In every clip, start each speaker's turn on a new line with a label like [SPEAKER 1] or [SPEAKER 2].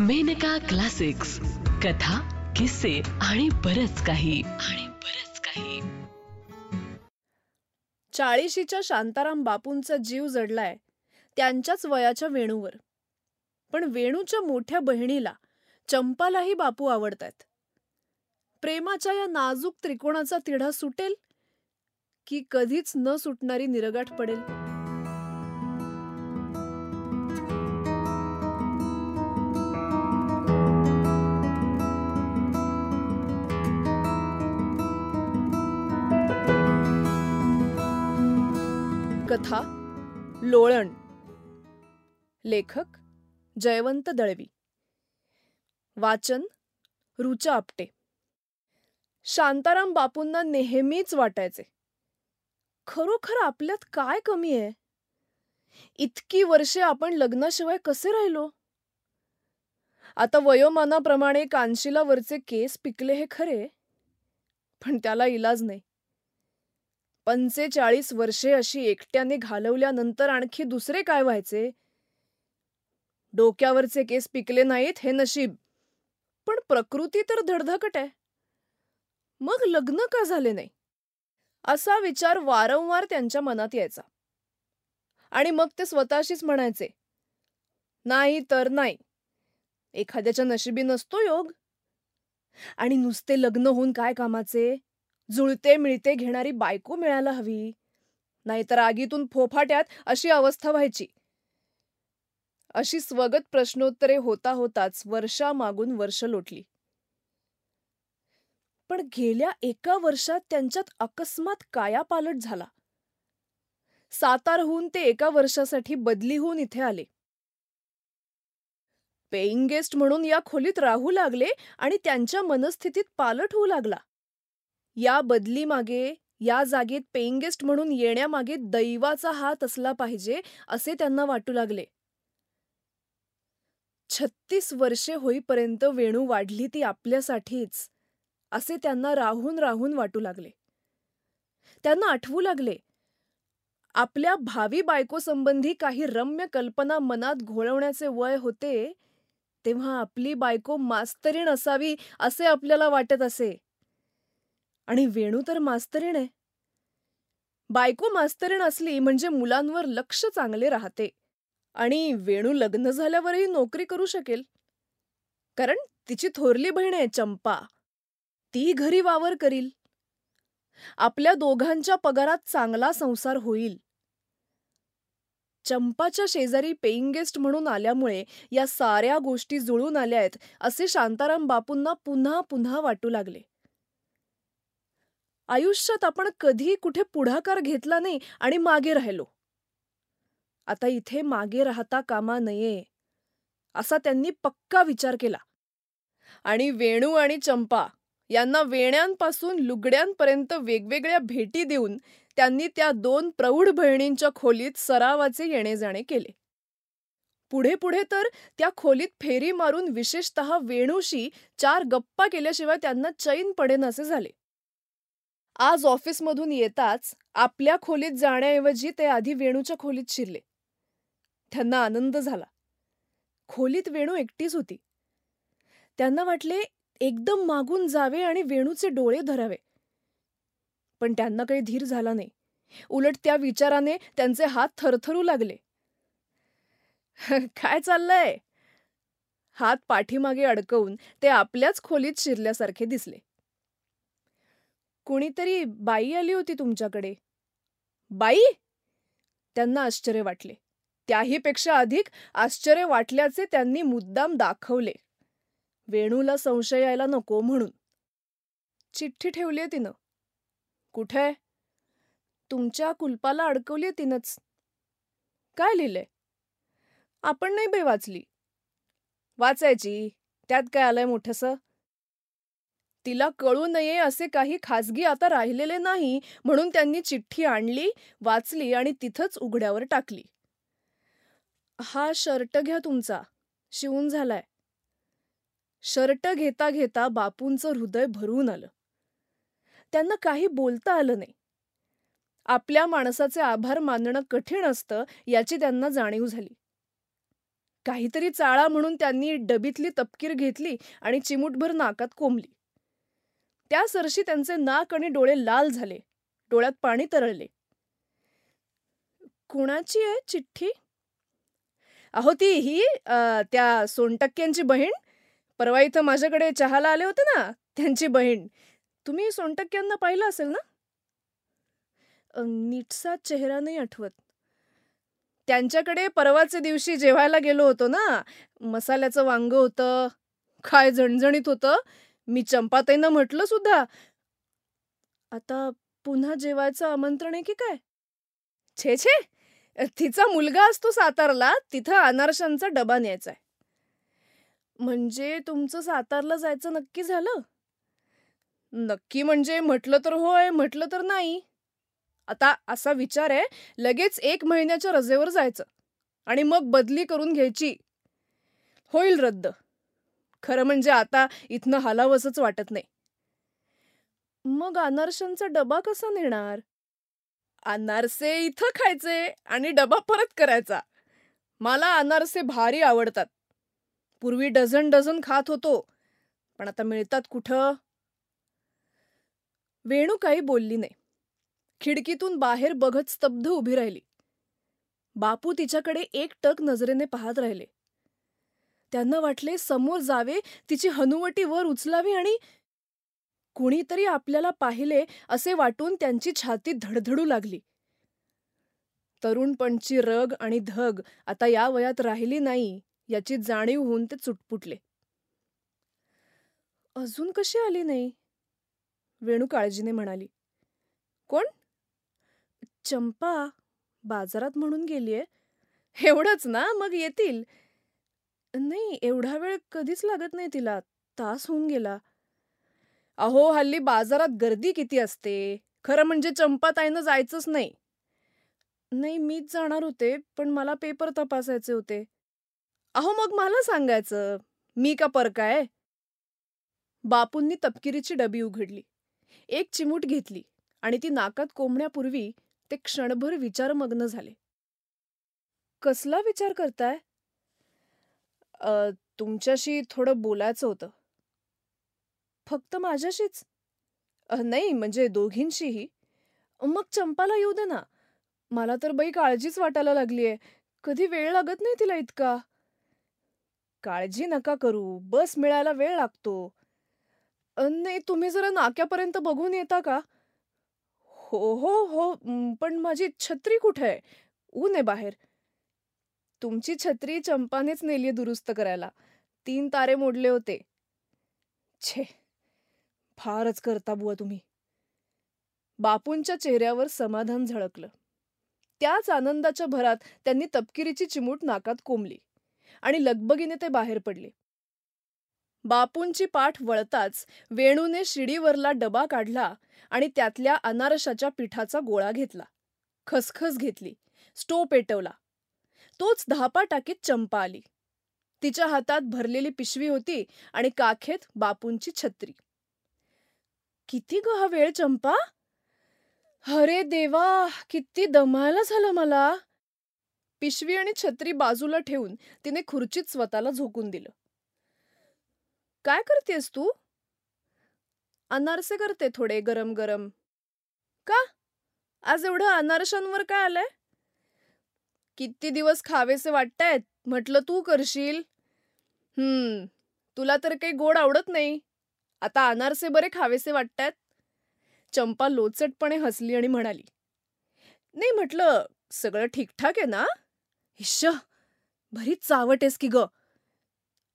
[SPEAKER 1] Maneka classics. कथा किस्से आणि बरच काही. आणि बरच काही.
[SPEAKER 2] चाळीशीच्या शांताराम बापूंचा जीव जडलाय त्यांच्याच वयाच्या वेणूवर. पण वेणूच्या मोठ्या बहिणीला चंपालाही बापू आवडतायत. प्रेमाच्या या नाजूक त्रिकोणाचा तिढा सुटेल की कधीच न सुटणारी निरगाठ पडेल? कथा लोळण लेखक जयवंत दळवी वाचन रुचा आपटे शांताराम बापूंना नेहमीच वाटायचे खरोखर आपल्यात काय कमी आहे इतकी वर्षे आपण लग्नाशिवाय कसे राहिलो आता वयोमानाप्रमाणे कानशिलावरचे केस पिकले हे खरे पण त्याला इलाज नाही पंचेचाळीस वर्षे अशी एकट्याने घालवल्यानंतर आणखी दुसरे काय व्हायचे? डोक्यावरचे केस पिकले नाहीत हे नशीब. पण प्रकृती तर धडधकट आहे. मग लग्न का झाले नाही? असा विचार वारंवार त्यांच्या मनात यायचा. आणि मग ते स्वतःशीच म्हणायचे नाही तर नाही. एखाद्याच्या नशिबी नसतो योग. आणि नुसते लग्न होऊन काय कामाचे? जुळते मिळते घेणारी बायको मिळायला हवी. नाहीतर आगीतून फोफाट्यात अशी अवस्था व्हायची. अशी स्वगत प्रश्नोत्तरे होता होताच वर्षामागून वर्ष लोटली. पण गेल्या एका वर्षात त्यांच्यात अकस्मात कायापालट झाला. सातारहून ते एका वर्षासाठी बदली होऊन इथे आले. पेईंग गेस्ट म्हणून या खोलीत राहू लागले आणि त्यांच्या मनस्थितीत पालट होऊ लागला. या बदलीमागे या जागेत पेईंग गेस्ट म्हणून येण्यामागे दैवाचा हात असला पाहिजे असे त्यांना वाटू लागले. छत्तीस वर्षे होईपर्यंत वेणू वाढली ती आपल्यासाठीच असे त्यांना राहून राहून वाटू लागले. त्यांना आठवू लागले आपल्या भावी बायकोसंबंधी काही रम्य कल्पना मनात घोळवण्याचे वय होते तेव्हा आपली बायको मास्तरीण असावी असे आपल्याला वाटत असे. आणि वेणू तर मास्तरीण आहे. बायको मास्तरीण असली म्हणजे मुलांवर लक्ष चांगले राहते आणि वेणू लग्न झाल्यावरही नोकरी करू शकेल. कारण तिची थोरली बहीण आहे चंपा. ती घरी वावर करील. आपल्या दोघांच्या पगारात चांगला संसार होईल. चंपाच्या शेजारी पेईंग गेस्ट म्हणून आल्यामुळे या साऱ्या गोष्टी जुळून आल्या आहेत असे शांताराम बापूंना पुन्हा पुन्हा वाटू लागले. आयुष्यात आपण कधी कुठे पुढाकार घेतला नाही आणि मागे राहिलो. आता इथे मागे राहता कामा नये असा त्यांनी पक्का विचार केला. आणि वेणू आणि चंपा यांना वेण्यांपासून लुगड्यांपर्यंत वेगवेगळ्या भेटी देऊन त्यांनी त्या दोन प्रौढ बहिणींच्या खोलीत सरावाचे येणे जाणे केले. पुढे पुढे तर त्या खोलीत फेरी मारून विशेषत वेणूशी चार गप्पा केल्याशिवाय त्यांना चैन पडेनासे झाले. आज ऑफिसमधून येताच आपल्या खोलीत जाण्याऐवजी ते आधी वेणूच्या खोलीत शिरले. त्यांना आनंद झाला. खोलीत वेणू एकटीच होती. त्यांना वाटले एकदम मागून जावे आणि वेणूचे डोळे धरावे. पण त्यांना काही धीर झाला नाही. उलट त्या विचाराने त्यांचे हात थरथरू लागले. काय चाललंय? हात पाठीमागे अडकवून ते आपल्याच खोलीत शिरल्यासारखे दिसले. कुणीतरी बाई आली होती तुमच्याकडे? बाई? त्यांना आश्चर्य वाटले. त्याहीपेक्षा अधिक आश्चर्य वाटल्याचे त्यांनी मुद्दाम दाखवले. वेणूला संशय यायला नको म्हणून. चिठ्ठी ठेवलीये तिनं. कुठे? तुमच्या कुलपाला अडकवलीये तिनंच. काय लिहिलंय? आपण नाही बाई वाचली. वाचायची. त्यात काय आलंय मोठंसं? तिला कळू नये असे काही खासगी आता राहिलेले नाही म्हणून त्यांनी चिठ्ठी आणली वाचली आणि तिथंच उघड्यावर टाकली. हा शर्ट घ्या तुमचा. शिवून झालाय. शर्ट घेता घेता बापूंचं हृदय भरून आलं. त्यांना काही बोलता आलं नाही. आपल्या माणसाचे आभार मानणं कठीण असतं याची त्यांना जाणीव झाली. काहीतरी चाळा म्हणून त्यांनी डबीतली तपकीर घेतली आणि चिमूटभर नाकात कोंबली. त्या सरशी त्यांचे नाक आणि डोळे लाल झाले. डोळ्यात पाणी तरळले. कुणाची आहे चिठ्ठी? अहो ती ही त्या सोनटक्क्यांची बहीण. परवा इथं माझ्याकडे चहाला आले होते ना त्यांची बहीण. तुम्ही सोनटक्क्यांना पाहिलं असेल ना? नीटसा चेहरा नाही आठवत. त्यांच्याकडे परवाच्या दिवशी जेवायला गेलो होतो ना. मसाल्याचं वांग होतं. काय झणझणीत होतं. मी चंपाताईंना म्हटलं सुद्धा. आता पुन्हा जेवायचं आमंत्रण आहे की काय? छे छे! तिचा मुलगा असतो सातारला तिथं अनारशांचा डबा न्यायचा आहे. म्हणजे तुमचं सातारला जायचं नक्की झालं? नक्की म्हणजे म्हटलं तर होय म्हटलं तर नाही. आता असा विचार आहे लगेच एक महिन्याच्या रजेवर जायचं आणि मग बदली करून घ्यायची. होईल रद्द. खरं म्हणजे आता इथनं हलावसच वाटत नाही. मग अनारशांचा डबा कसा नेणार? अनारसे इथं खायचे आणि डबा परत करायचा. मला अनारसे भारी आवडतात. पूर्वी डझन डझन खात होतो पण आता मिळतात कुठं? वेणू काही बोलली नाही. खिडकीतून बाहेर बघत स्तब्ध उभी राहिली. बापू तिच्याकडे एक टक नजरेने पाहत राहिले. त्यांना वाटले समोर जावे तिची हनुवटी वर उचलावी आणि कुणीतरी आपल्याला पाहिले असे वाटून त्यांची छाती धडधडू लागली. तरुणपणची रग आणि धग आता या वयात राहिली नाही याची जाणीव होऊन ते चुटपुटले. अजून कशी आली नाही? वेणू काळजीने म्हणाली. कोण? चंपा बाजारात म्हणून गेलीये. एवढंच ना मग येतील. नाही एवढा वेळ कधीच लागत नाही तिला. तास होऊन गेला. अहो हल्ली बाजारात गर्दी किती असते. खरं म्हणजे चंपाताईनं जायचंच नाही. नाही मीच जाणार होते पण मला पेपर तपासायचे होते. अहो मग मला सांगायचं मी का परकाय? बापूंनी तपकिरीची डबी उघडली. एक चिमूट घेतली आणि ती नाकात कोंबण्यापूर्वी ते क्षणभर विचारमग्न झाले. कसला विचार करताय? तुमच्याशी थोडं बोलायचं होतं. फक्त माझ्याशीच? नाही म्हणजे दोघींशीही. मग चंपाला येऊ दे ना. मला तर बाई काळजीच वाटायला लागलीये. कधी वेळ लागत नाही तिला इतका. काळजी नका करू. बस मिळायला वेळ लागतो. नाही तुम्ही जरा नाक्यापर्यंत बघून येता का? हो हो हो. पण माझी छत्री कुठे आहे? ऊन आहे बाहेर. तुमची छत्री चंपानेच नेली दुरुस्त करायला. तीन तारे मोडले होते. छे फारच करता बुवा तुम्ही. बापूंच्या चेहऱ्यावर समाधान झळकलं. त्याच आनंदाच्या भरात त्यांनी तपकिरीची चिमूट नाकात कोंबली आणि लगबगीने ते बाहेर पडले. बापूंची पाठ वळताच वेणूने शिडीवरला डबा काढला आणि त्यातल्या अनारशाच्या पिठाचा गोळा घेतला. खसखस घेतली. स्टो पेटवला. तोच धापा टाकीत चंपा आली. तिच्या हातात भरलेली पिशवी होती आणि काखेत बापूंची छत्री. किती ग हा वेळ चंपा? अरे देवा किती दमायला झालं मला. पिशवी आणि छत्री बाजूला ठेवून तिने खुर्चीत स्वतःला झोकून दिलं. काय करतेस तू? अनारसे करते थोडे गरम गरम का? आज एवढं अनारशांवर काय आलंय? किती दिवस खावेसे वाटतायत? म्हटलं तू करशील. हम्म तुला तर काही गोड आवडत नाही. आता अनारसे बरे खावेसे वाटतायत. चंपा लोचटपणे हसली आणि म्हणाली नाही म्हटलं सगळं ठीकठाक आहे ना? हिश भरी चावट आहेस की ग.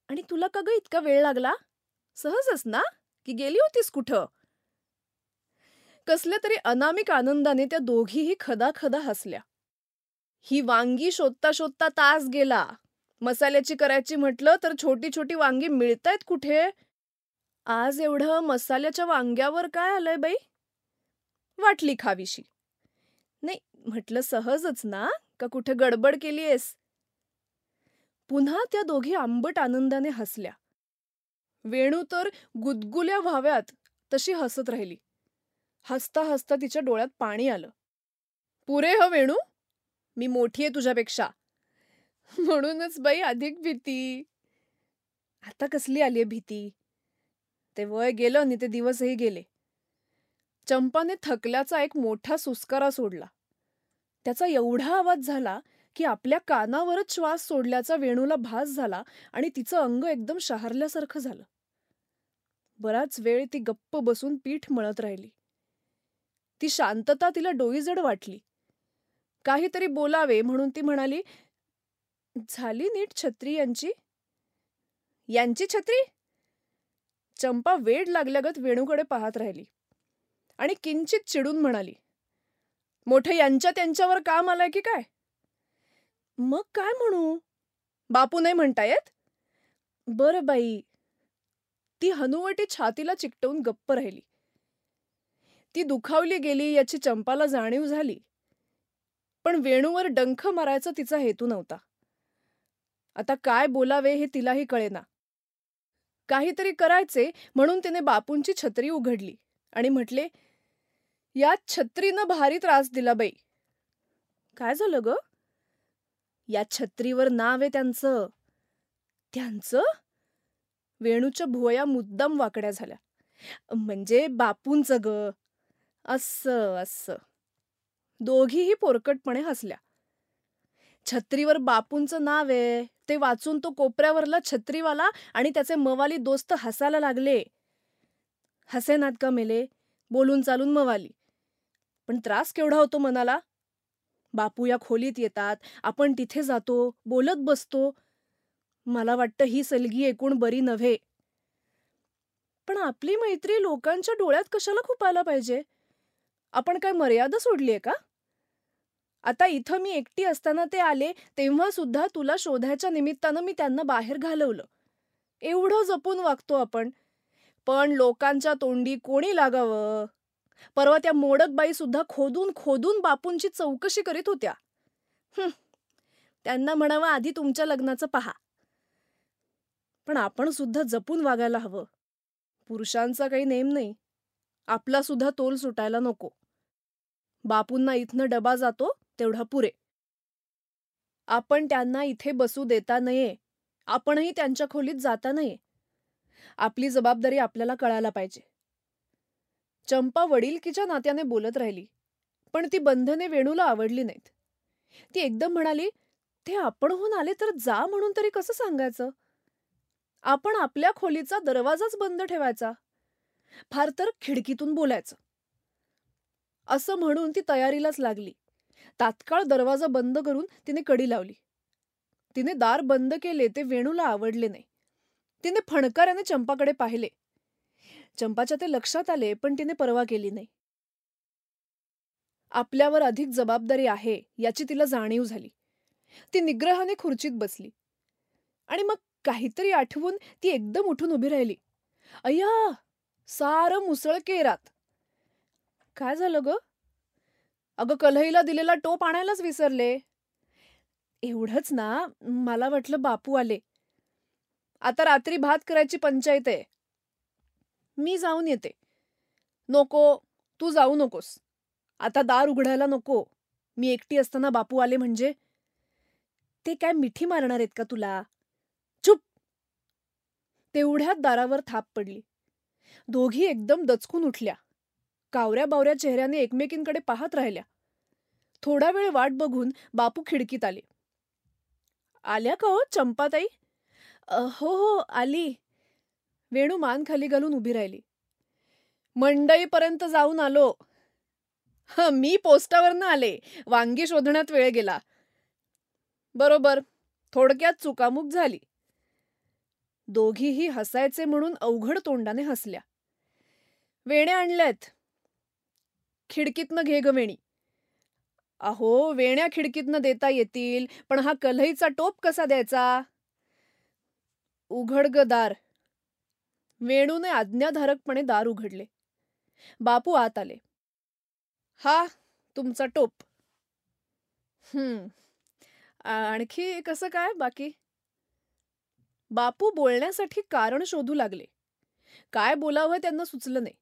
[SPEAKER 2] आणि तुला का ग इतका वेळ लागला? सहजच ना? की गेली होतीस कुठं? कसल्या तरी अनामिक आनंदाने त्या दोघीही खदाखदा हसल्या. ही वांगी शोधता शोधता तास गेला. मसाल्याची करायची म्हटलं तर छोटी छोटी वांगी मिळतायत कुठे? आज एवढं मसाल्याच्या वांग्यावर काय आलंय बाई? वाटली खावीशी. नाही म्हटलं सहजच ना? का कुठे गडबड केलीयस? पुन्हा त्या दोघी आंबट आनंदाने हसल्या. वेणू तर गुदगुल्या व्हाव्यात तशी हसत राहिली. हसता हसता तिच्या डोळ्यात पाणी आलं. पुरे ह वेणू? मी मोठी आहे तुझ्यापेक्षा. म्हणूनच बाई अधिक भीती. आता कसली आलीये भीती? ते वय गेलं आणि ते दिवसही गेले. चंपाने थकल्याचा एक मोठा सुस्कारा सोडला. त्याचा एवढा आवाज झाला की आपल्या कानावरच श्वास सोडल्याचा वेणूला भास झाला आणि तिचं अंग एकदम शहारल्यासारखं झालं. बराच वेळ ती गप्प बसून पीठ मळत राहिली. ती शांतता तिला डोईजड वाटली. काहीतरी बोलावे म्हणून ती म्हणाली झाली नीट छत्री यांची? यांची छत्री? चंपा वेड लागल्यागत वेणूकडे पाहत राहिली आणि किंचित चिडून म्हणाली मोठे यांच्या त्यांच्यावर काम आलंय की काय? मग काय म्हणू? बापू नाही म्हणतायत? बरं बाई. ती हनुवटी छातीला चिकटवून गप्प राहिली. ती दुखावली गेली याची चंपाला जाणीव झाली. पण वेणूवर डंख मारायचा तिचा हेतू नव्हता. आता काय बोलावे हे तिलाही कळेना. काहीतरी करायचे म्हणून तिने बापूंची छत्री उघडली आणि म्हटले या छत्रीनं भारी त्रास दिला बाई. काय झालं ग? या छत्रीवर नाव आहे त्यांचं. त्यांचं? वेणूच्या भुवया मुद्दाम वाकड्या झाल्या. म्हणजे बापूंचं ग. असं असं. दोघीही पोरकटपणे हसल्या. छत्रीवर बापूंचं नाव आहे. ते वाचून तो कोपऱ्यावरला छत्रीवाला आणि त्याचे मवाली दोस्त हसायला लागले. हसेनात का मेले? बोलून चालून मवाली. पण त्रास केवढा होतो मनाला? बापू या खोलीत येतात. आपण तिथे जातो. बोलत बसतो. मला वाटतं ही सलगी एकूण बरी नव्हे. पण आपली मैत्री लोकांच्या डोळ्यात कशाला खुपायला पाहिजे? आपण काय मर्यादा सोडलीये का? आता इथं मी एकटी असताना ते आले तेव्हा सुद्धा तुला शोधायच्या निमित्तानं मी त्यांना बाहेर घालवलं. एवढं जपून वागतो आपण. पण लोकांच्या तोंडी कोणी लागावं? परवा त्या मोडकबाई सुद्धा खोदून खोदून बापूंची चौकशी करीत होत्या. त्यांना म्हणावं आधी तुमच्या लग्नाचं पहा. पण आपण सुद्धा जपून वागायला हवं. पुरुषांचा काही नेम नाही. आपला सुद्धा तोल सुटायला नको. बापूंना इथनं डबा जातो तेवढा पुरे. आपण त्यांना इथे बसू देता नये. आपणही त्यांच्या खोलीत जाता नये. आपली जबाबदारी आपल्याला कळायला पाहिजे. चंपा वडीलकीच्या नात्याने बोलत राहिली पण ती बंधने वेणूला आवडली नाहीत. ती एकदम म्हणाली ते आपणहून आले तर जा म्हणून तरी कसं सांगायचं? आपण आपल्या खोलीचा दरवाजाच बंद ठेवायचा. फार तर खिडकीतून बोलायचं. असं म्हणून ती तयारीलाच लागली. तात्काळ दरवाजा बंद करून तिने कडी लावली. तिने दार बंद केले ते वेणूला आवडले नाही. तिने फणकाऱ्याने चंपाकडे पाहिले. चंपाच्या ते लक्षात आले पण तिने परवा केली नाही. आपल्यावर अधिक जबाबदारी आहे याची तिला जाणीव झाली. ती निग्रहाने खुर्चीत बसली. आणि मग काहीतरी आठवून ती एकदम उठून उभी राहिली. अय्या सारं मुसळ केरात काय झालं ग? अगं कलईला दिलेला टोप आणायलाच विसरले. एवढंच ना मला वाटलं बापू आले. आता रात्री भात करायची पंचायत आहे. मी जाऊन येते. नको तू जाऊ नकोस. आता दार उघडायला नको. मी एकटी असताना बापू आले म्हणजे? ते काय मिठी मारणार आहेत का तुला? चुप! तेवढ्यात दारावर थाप पडली. दोघी एकदम दचकून उठल्या. कावऱ्या बावऱ्या चेहऱ्याने एकमेकींकडे पाहत राहिल्या. थोडा वेळ वाट बघून बापू खिडकीत आले. आल्या का हो चंपाताई? हो हो आली. वेणू मान खाली घालून उभी राहिली. मंडईपर्यंत जाऊन आलो. ह मी पोस्टावरनं आले. वांगी शोधण्यात वेळ गेला. बरोबर थोडक्यात चुकामुक झाली. दोघीही हसायचे म्हणून अवघड तोंडाने हसल्या. वेण्या आणल्यात. खिडकीतनं घे ग वेणी. अहो वेण्या खिडकीतनं देता येतील पण हा कलईचा टोप कसा द्यायचा? उघड दार वेणूने आज्ञाधारकपणे दार उघडले. बापू आत आले. हा तुमचा टोप. हम्म. आणखी कसं काय बाकी? बापू बोलण्यासाठी कारण शोधू लागले. काय बोलावं त्यांना सुचलं नाही.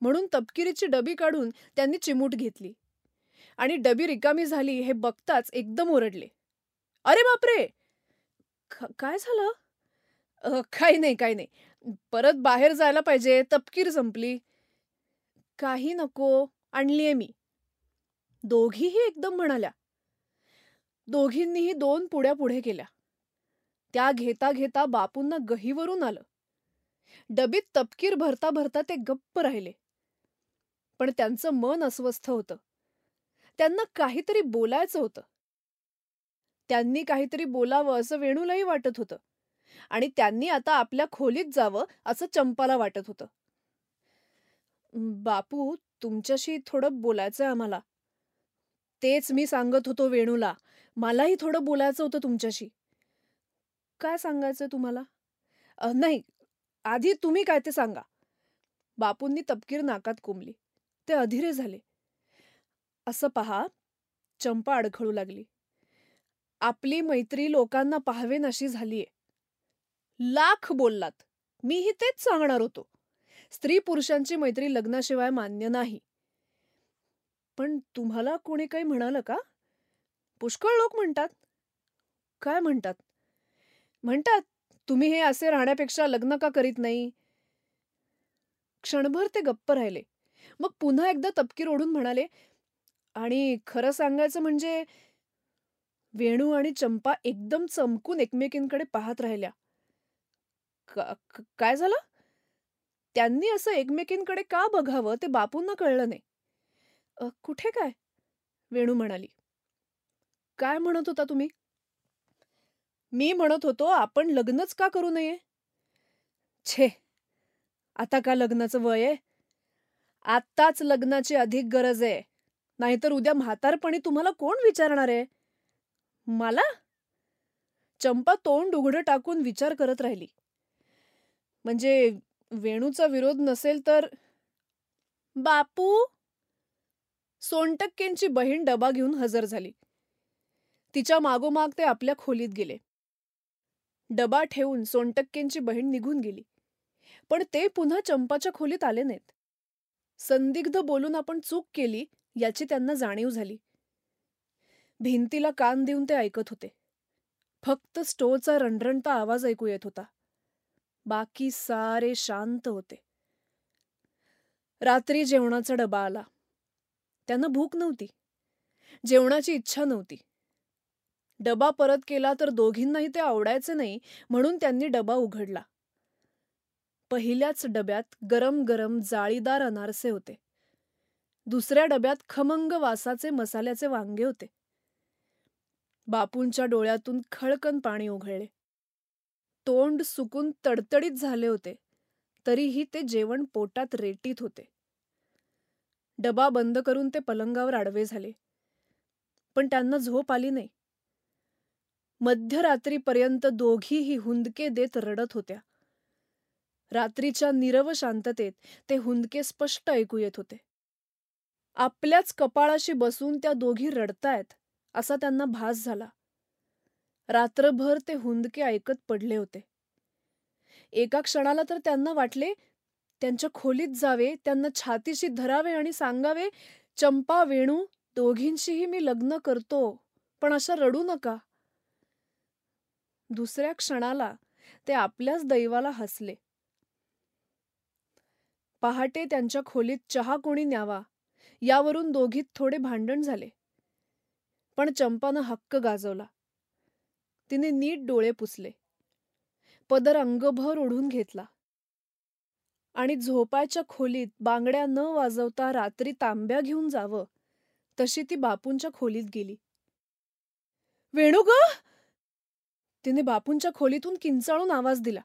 [SPEAKER 2] म्हणून तपकिरीची डबी काढून त्यांनी चिमूट घेतली. आणि डबी रिकामी झाली हे बघताच एकदम ओरडले. अरे बापरे! काय झालं? काही नाही काही नाही. परत बाहेर जायला पाहिजे तपकीर संपली. काही नको आणलीये मी. दोघीही एकदम म्हणाल्या. दोघींनीही दोन पुड्या पुढे केल्या. त्या घेता घेता बापूंना गहीवरून आलं. डबीत तपकीर भरता भरता ते गप्प राहिले. पण त्यांचं मन अस्वस्थ होतं. त्यांना काहीतरी बोलायचं होतं. त्यांनी काहीतरी बोलावं असं वेणूलाही वाटत होतं. आणि त्यांनी आता आपल्या खोलीत जावं असं चंपाला वाटत होतं. बापू तुमच्याशी थोडं बोलायचंय आम्हाला. तेच मी सांगत होतो वेणूला. मलाही थोडं बोलायचं होतं तुमच्याशी. काय सांगायचं तुम्हाला? नाही. आधी तुम्ही काय ते सांगा. बापूंनी तपकीर नाकात कोंबली. ते अधीरे झाले. असं पहा चंपा अडखळू लागली. आपली मैत्री लोकांना पाहावेन अशी झालीये. लाख बोललात. मीही तेच सांगणार होतो. स्त्री पुरुषांची मैत्री लग्नाशिवाय मान्य नाही. पण तुम्हाला कोणी काही म्हणालं का? पुष्कळ लोक म्हणतात. काय म्हणतात? म्हणतात तुम्ही हे असे राहण्यापेक्षा लग्न का करीत नाही? क्षणभर ते गप्प राहिले. मग पुन्हा एकदा तपकीर ओढून म्हणाले आणि खरं सांगायचं म्हणजे वेणू आणि चंपा एकदम चमकून एकमेकींकडे पाहत राहिल्या. का- काय झालं? त्यांनी असं एकमेकींकडे का बघावं ते बापूंना कळलं नाही. "अ, कुठे काय? वेणू म्हणाली. काय म्हणत होता तुम्ही? मी म्हणत होतो आपण लग्नच का करू नये? छे आता का लग्नाचं वय आहे? आत्ताच लग्नाची अधिक गरज आहे. नाहीतर उद्या म्हातारपणी तुम्हाला कोण विचारणार आहे? मला? चंपा तोंड उघडं टाकून विचार करत राहिली. म्हणजे वेणूचा विरोध नसेल तर? बापू! सोनटक्केंची बहीण डबा घेऊन हजर झाली. तिच्या मागोमाग ते आपल्या खोलीत गेले. डबा ठेवून सोनटक्केंची बहीण निघून गेली. पण ते पुन्हा चंपाच्या खोलीत आले नाहीत. संदिग्ध बोलून आपण चूक केली याची त्यांना जाणीव झाली. भिंतीला कान देऊन ते ऐकत होते. फक्त स्टोचा रणरणता आवाज ऐकू येत होता. बाकी सारे शांत होते. रात्री जेवणाचा डबा आला. त्यांना भूक नव्हती. जेवणाची इच्छा नव्हती. डबा परत केला तर दोघींनाही ते आवडायचे नाही म्हणून त्यांनी डबा उघडला. पहिल्याच डब्यात गरम गरम जाळीदार अनारसे होते. दुसऱ्या डब्यात खमंग वासाचे मसाल्याचे वांगे होते. बापूंच्या डोळ्यातून खळकन पाणी उघळले. तोंड सुकून तडतडीत झाले होते तरीही ते जेवण पोटात रेटीत होते. डबा बंद करून ते पलंगावर आडवे झाले. पण त्यांना झोप आली नाही. मध्यरात्रीपर्यंत दोघीही हुंदके देत रडत होत्या. रात्रीच्या नीरव शांततेत ते हुंदके स्पष्ट ऐकू येत होते. आपल्याच कपाळाशी बसून त्या दोघी रडतायत असा त्यांना भास झाला. रात्रभर ते हुंदके ऐकत पडले होते. एका क्षणाला तर त्यांना वाटले त्यांच्या खोलीत जावे त्यांना छातीशी धरावे आणि सांगावे चंपा वेणू दोघींशीही मी लग्न करतो पण अशा रडू नका. दुसऱ्या क्षणाला ते आपल्याच दैवाला हसले. पहाटे त्यांच्या खोलीत चहा कोणी न्यावा यावरून दोघीत थोडे भांडण झाले. पण चंपानं हक्क गाजवला. तिने नीट डोळे पुसले. पदर अंगभर ओढून घेतला. आणि झोपायच्या खोलीत बांगड्या न वाजवता रात्री तांब्या घेऊन जावं तशी ती बापूंच्या खोलीत गेली. वेणू ग! तिने बापूंच्या खोलीतून किंचाळून आवाज दिला.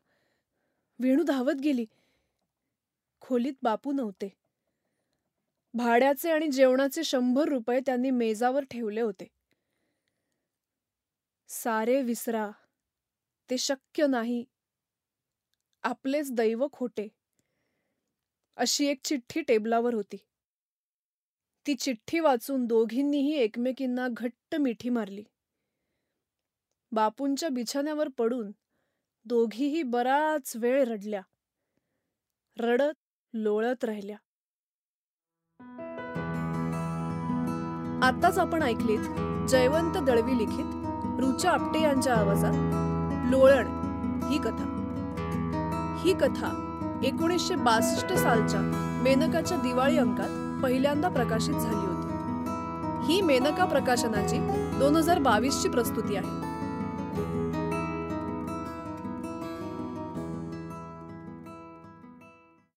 [SPEAKER 2] वेणू धावत गेली. खोलीत बापू नव्हते. भाड्याचे आणि जेवणाचे शंभर रुपये त्यांनी मेजावर ठेवले होते. सारे विसरा. ते शक्य नाही. आपलेच दैव खोटे. अशी एक चिठ्ठी टेबलावर होती. ती चिठ्ठी वाचून दोघींनीही एकमेकींना घट्ट मिठी मारली. बापूंच्या बिछाण्यावर पडून दोघीही बराच वेळ रडल्या. रडत लोळत राहिल्या. आताच आपण ऐकलीत जयवंत दळवी लिखित रुचा आपटे यांच्या आवाजात लोळण ही कथा. ही कथा एकोणीसशे बासष्ट सालच्या मेनकाच्या दिवाळी अंकात पहिल्यांदा प्रकाशित झाली होती. ही मेनका प्रकाशनाची दोन हजार बावीसची प्रस्तुती आहे.